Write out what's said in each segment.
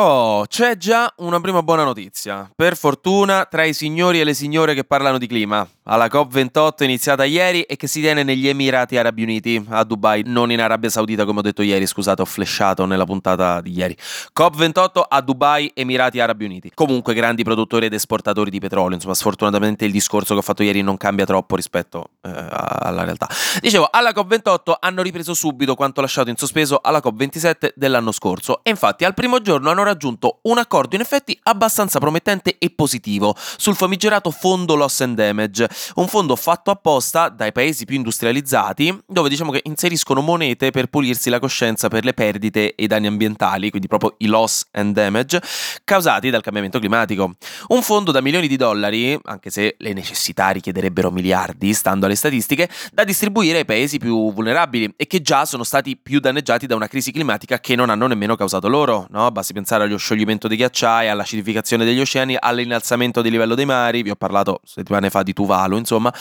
Oh, c'è già una prima buona notizia. Per fortuna, tra i signori e le signore che parlano di clima, alla COP28 iniziata ieri e che si tiene negli Emirati Arabi Uniti, a Dubai, non in Arabia Saudita come ho detto ieri, scusate, ho flashato nella puntata di ieri. COP28 a Dubai, Emirati Arabi Uniti. Comunque grandi produttori ed esportatori di petrolio, insomma, sfortunatamente il discorso che ho fatto ieri non cambia troppo rispetto eh, alla realtà. Dicevo, alla COP28 hanno ripreso subito quanto lasciato in sospeso alla COP27 dell'anno scorso e infatti al primo giorno hanno raggiunto un accordo in effetti abbastanza promettente e positivo sul famigerato fondo loss and damage, un fondo fatto apposta dai paesi più industrializzati dove diciamo che inseriscono monete per pulirsi la coscienza per le perdite e i danni ambientali, quindi proprio i loss and damage causati dal cambiamento climatico. Un fondo da milioni di dollari, anche se le necessità richiederebbero miliardi, stando alle statistiche, da distribuire ai paesi più vulnerabili e che già sono stati più danneggiati da una crisi climatica che non hanno nemmeno causato loro, no? Basti pensare pensare allo scioglimento dei ghiacciai, all'acidificazione degli oceani, all'innalzamento del livello dei mari, vi ho parlato settimane fa di Tuvalu, insomma.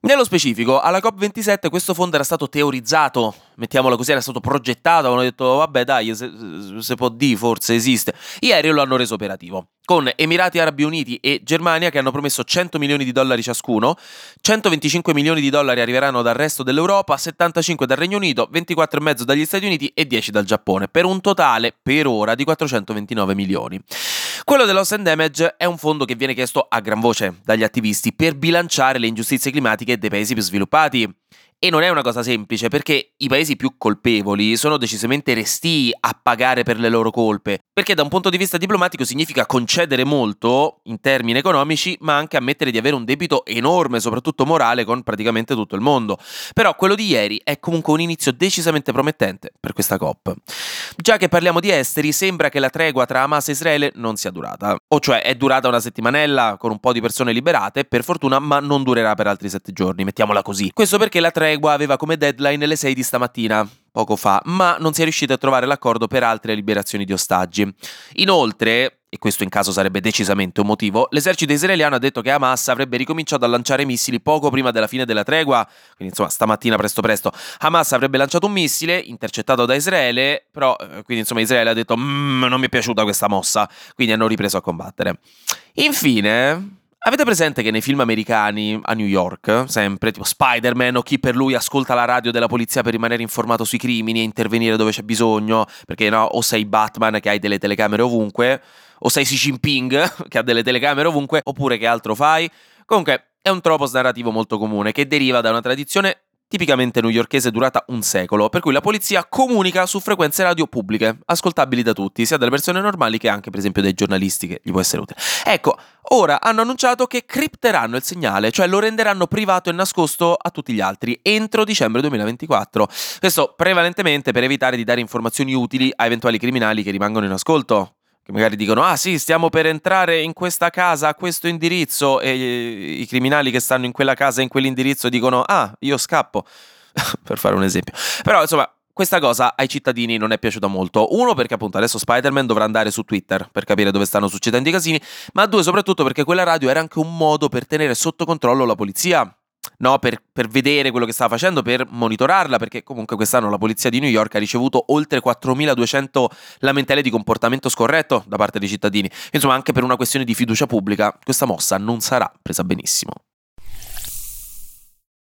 Nello specifico, alla COP27 questo fondo era stato teorizzato, mettiamolo così, era stato progettato, hanno detto vabbè dai, se, se può dire, forse esiste. Ieri lo hanno reso operativo con Emirati Arabi Uniti e Germania che hanno promesso 100 milioni di dollari ciascuno, 125 milioni di dollari arriveranno dal resto dell'Europa, 75 dal Regno Unito, 24,5 dagli Stati Uniti e 10 dal Giappone, per un totale per ora di 429 milioni. Quello dell'Oss and Damage è un fondo che viene chiesto a gran voce dagli attivisti per bilanciare le ingiustizie climatiche dei paesi più sviluppati. E non è una cosa semplice perché i paesi più colpevoli sono decisamente restii a pagare per le loro colpe, perché da un punto di vista diplomatico significa concedere molto in termini economici, ma anche ammettere di avere un debito enorme, soprattutto morale, con praticamente tutto il mondo. Però quello di ieri è comunque un inizio decisamente promettente per questa COP. Già che parliamo di esteri, sembra che la tregua tra Hamas e Israele non sia durata, o cioè è durata una settimanella con un po' di persone liberate, per fortuna, ma non durerà per altri sette giorni, mettiamola così. Questo perché la tregua tregua aveva come deadline le 6 di stamattina, poco fa, ma non si è riuscito a trovare l'accordo per altre liberazioni di ostaggi. Inoltre, e questo in caso sarebbe decisamente un motivo, l'esercito israeliano ha detto che Hamas avrebbe ricominciato a lanciare missili poco prima della fine della tregua, quindi insomma stamattina presto presto. Hamas avrebbe lanciato un missile intercettato da Israele, però eh, quindi insomma Israele ha detto mmm, non mi è piaciuta questa mossa, quindi hanno ripreso a combattere. Infine, Avete presente che nei film americani a New York, sempre, tipo Spider-Man o chi per lui ascolta la radio della polizia per rimanere informato sui crimini e intervenire dove c'è bisogno, perché no, o sei Batman che hai delle telecamere ovunque, o sei Xi Jinping che ha delle telecamere ovunque, oppure che altro fai? Comunque, è un tropos narrativo molto comune che deriva da una tradizione tipicamente newyorkese durata un secolo, per cui la polizia comunica su frequenze radio pubbliche, ascoltabili da tutti, sia dalle persone normali che anche per esempio dai giornalisti che gli può essere utile. Ecco, ora hanno annunciato che cripteranno il segnale, cioè lo renderanno privato e nascosto a tutti gli altri entro dicembre 2024. Questo prevalentemente per evitare di dare informazioni utili a eventuali criminali che rimangono in ascolto, che magari dicono ah sì stiamo per entrare in questa casa a questo indirizzo e i criminali che stanno in quella casa in quell'indirizzo dicono ah io scappo per fare un esempio però insomma questa cosa ai cittadini non è piaciuta molto. Uno, perché appunto adesso Spider-Man dovrà andare su Twitter per capire dove stanno succedendo i casini, ma due, soprattutto perché quella radio era anche un modo per tenere sotto controllo la polizia no? per, per, vedere quello che stava facendo, per monitorarla, perché comunque quest'anno la polizia di New York ha ricevuto oltre 4.200 lamentele di comportamento scorretto da parte dei cittadini. Insomma, anche per una questione di fiducia pubblica, questa mossa non sarà presa benissimo.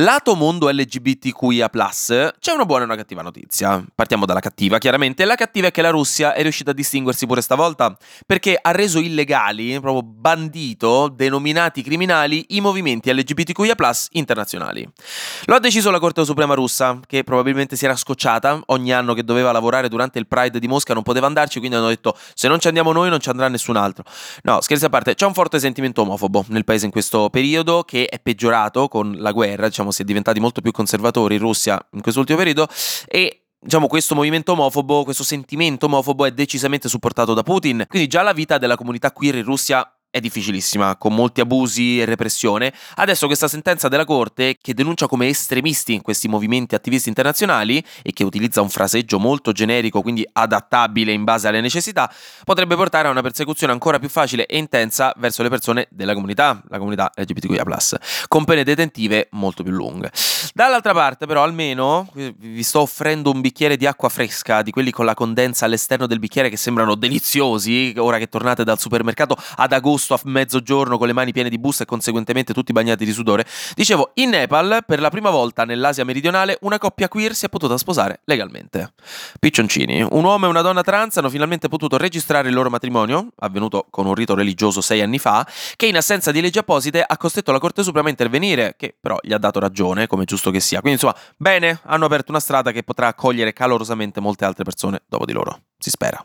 Lato mondo LGBTQIA, c'è una buona e una cattiva notizia. Partiamo dalla cattiva, chiaramente. La cattiva è che la Russia è riuscita a distinguersi pure stavolta, perché ha reso illegali, proprio bandito, denominati criminali, i movimenti LGBTQIA internazionali. Lo ha deciso la Corte Suprema russa, che probabilmente si era scocciata ogni anno che doveva lavorare durante il Pride di Mosca, non poteva andarci, quindi hanno detto se non ci andiamo noi non ci andrà nessun altro. No, scherzi a parte, c'è un forte sentimento omofobo nel paese in questo periodo che è peggiorato con la guerra, diciamo diciamo, si è diventati molto più conservatori in Russia in quest'ultimo periodo e diciamo, questo movimento omofobo, questo sentimento omofobo è decisamente supportato da Putin. Quindi già la vita della comunità queer in Russia è difficilissima, con molti abusi e repressione. Adesso questa sentenza della Corte, che denuncia come estremisti questi movimenti attivisti internazionali e che utilizza un fraseggio molto generico, quindi adattabile in base alle necessità, potrebbe portare a una persecuzione ancora più facile e intensa verso le persone della comunità, la comunità LGBTQIA+, con pene detentive molto più lunghe. Dall'altra parte, però, almeno vi sto offrendo un bicchiere di acqua fresca, di quelli con la condensa all'esterno del bicchiere che sembrano deliziosi, ora che tornate dal supermercato ad agosto a mezzogiorno con le mani piene di busta e conseguentemente tutti bagnati di sudore. Dicevo, in Nepal, per la prima volta nell'Asia meridionale, una coppia queer si è potuta sposare legalmente. Piccioncini, un uomo e una donna trans hanno finalmente potuto registrare il loro matrimonio, avvenuto con un rito religioso sei anni fa, che in assenza di leggi apposite ha costretto la Corte Suprema a intervenire, che però gli ha dato ragione, come giusto che sia. Quindi insomma, bene, hanno aperto una strada che potrà accogliere calorosamente molte altre persone dopo di loro. Si spera.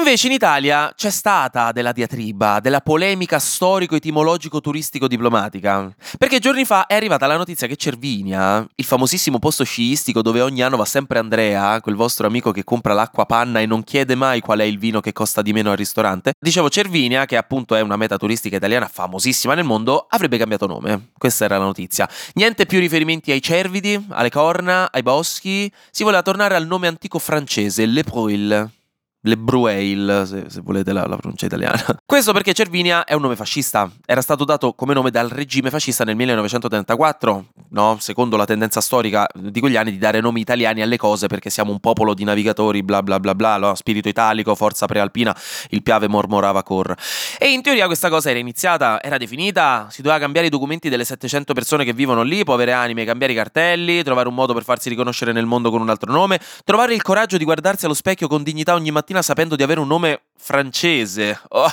Invece in Italia c'è stata della diatriba, della polemica storico-etimologico-turistico-diplomatica. Perché giorni fa è arrivata la notizia che Cervinia, il famosissimo posto sciistico dove ogni anno va sempre Andrea, quel vostro amico che compra l'acqua panna e non chiede mai qual è il vino che costa di meno al ristorante, dicevo Cervinia, che appunto è una meta turistica italiana famosissima nel mondo, avrebbe cambiato nome. Questa era la notizia. Niente più riferimenti ai cervidi, alle corna, ai boschi, si voleva tornare al nome antico francese, Le Proil. Le Brueil, se, se volete la, la, pronuncia italiana. Questo perché Cervinia è un nome fascista. Era stato dato come nome dal regime fascista nel 1934, no? secondo la tendenza storica di quegli anni di dare nomi italiani alle cose perché siamo un popolo di navigatori, bla bla bla bla, no? spirito italico, forza prealpina, il piave mormorava cor. E in teoria questa cosa era iniziata, era definita, si doveva cambiare i documenti delle 700 persone che vivono lì, povere anime, cambiare i cartelli, trovare un modo per farsi riconoscere nel mondo con un altro nome, trovare il coraggio di guardarsi allo specchio con dignità ogni mattina mattina sapendo di avere un nome francese. Oh.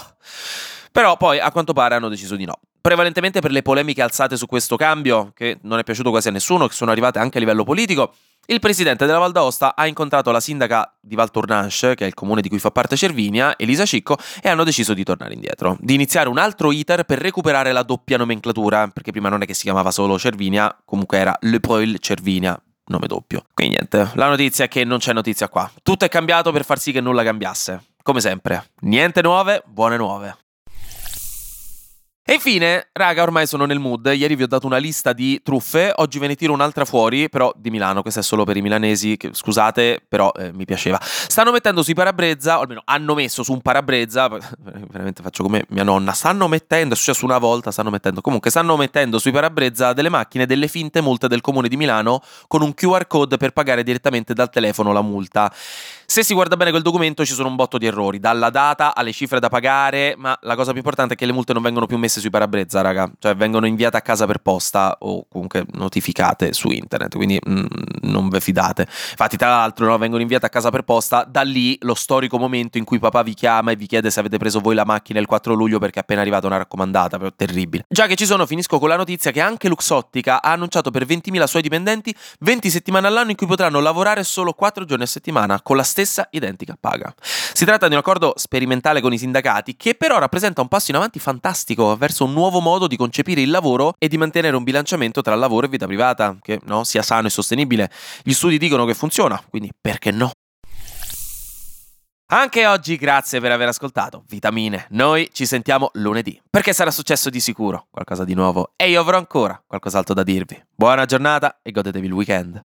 Però poi a quanto pare hanno deciso di no. Prevalentemente per le polemiche alzate su questo cambio, che non è piaciuto quasi a nessuno, che sono arrivate anche a livello politico, il presidente della Val d'Aosta ha incontrato la sindaca di Val Tournanche, che è il comune di cui fa parte Cervinia, Elisa Cicco, e hanno deciso di tornare indietro, di iniziare un altro iter per recuperare la doppia nomenclatura, perché prima non è che si chiamava solo Cervinia, comunque era Le Poil Cervinia, nome doppio. Quindi niente, la notizia è che non c'è notizia qua. Tutto è cambiato per far sì che nulla cambiasse. Come sempre, niente nuove, buone nuove. E infine, raga, ormai sono nel mood. Ieri vi ho dato una lista di truffe, oggi ve ne tiro un'altra fuori, però di Milano, questa è solo per i milanesi, che, scusate, però eh, mi piaceva. Stanno mettendo sui parabrezza, o almeno hanno messo su un parabrezza, veramente faccio come mia nonna, stanno mettendo, è successo una volta, stanno mettendo, comunque stanno mettendo sui parabrezza delle macchine delle finte multe del comune di Milano con un QR code per pagare direttamente dal telefono la multa. Se si guarda bene quel documento ci sono un botto di errori, dalla data alle cifre da pagare, ma la cosa più importante è che le multe non vengono più messe sui parabrezza, raga, cioè vengono inviate a casa per posta o comunque notificate su internet, quindi mm, non ve fidate. Infatti, tra l'altro, no, vengono inviate a casa per posta, da lì lo storico momento in cui papà vi chiama e vi chiede se avete preso voi la macchina il 4 luglio perché è appena arrivata una raccomandata, però terribile. Già che ci sono, finisco con la notizia che anche Luxottica ha annunciato per 20.000 suoi dipendenti 20 settimane all'anno in cui potranno lavorare solo 4 giorni a settimana con la stessa identica paga. Si tratta di un accordo sperimentale con i sindacati che però rappresenta un passo in avanti fantastico verso un nuovo modo di concepire il lavoro e di mantenere un bilanciamento tra lavoro e vita privata che no, sia sano e sostenibile. Gli studi dicono che funziona, quindi perché no? Anche oggi grazie per aver ascoltato Vitamine. Noi ci sentiamo lunedì, perché sarà successo di sicuro qualcosa di nuovo e io avrò ancora qualcos'altro da dirvi. Buona giornata e godetevi il weekend.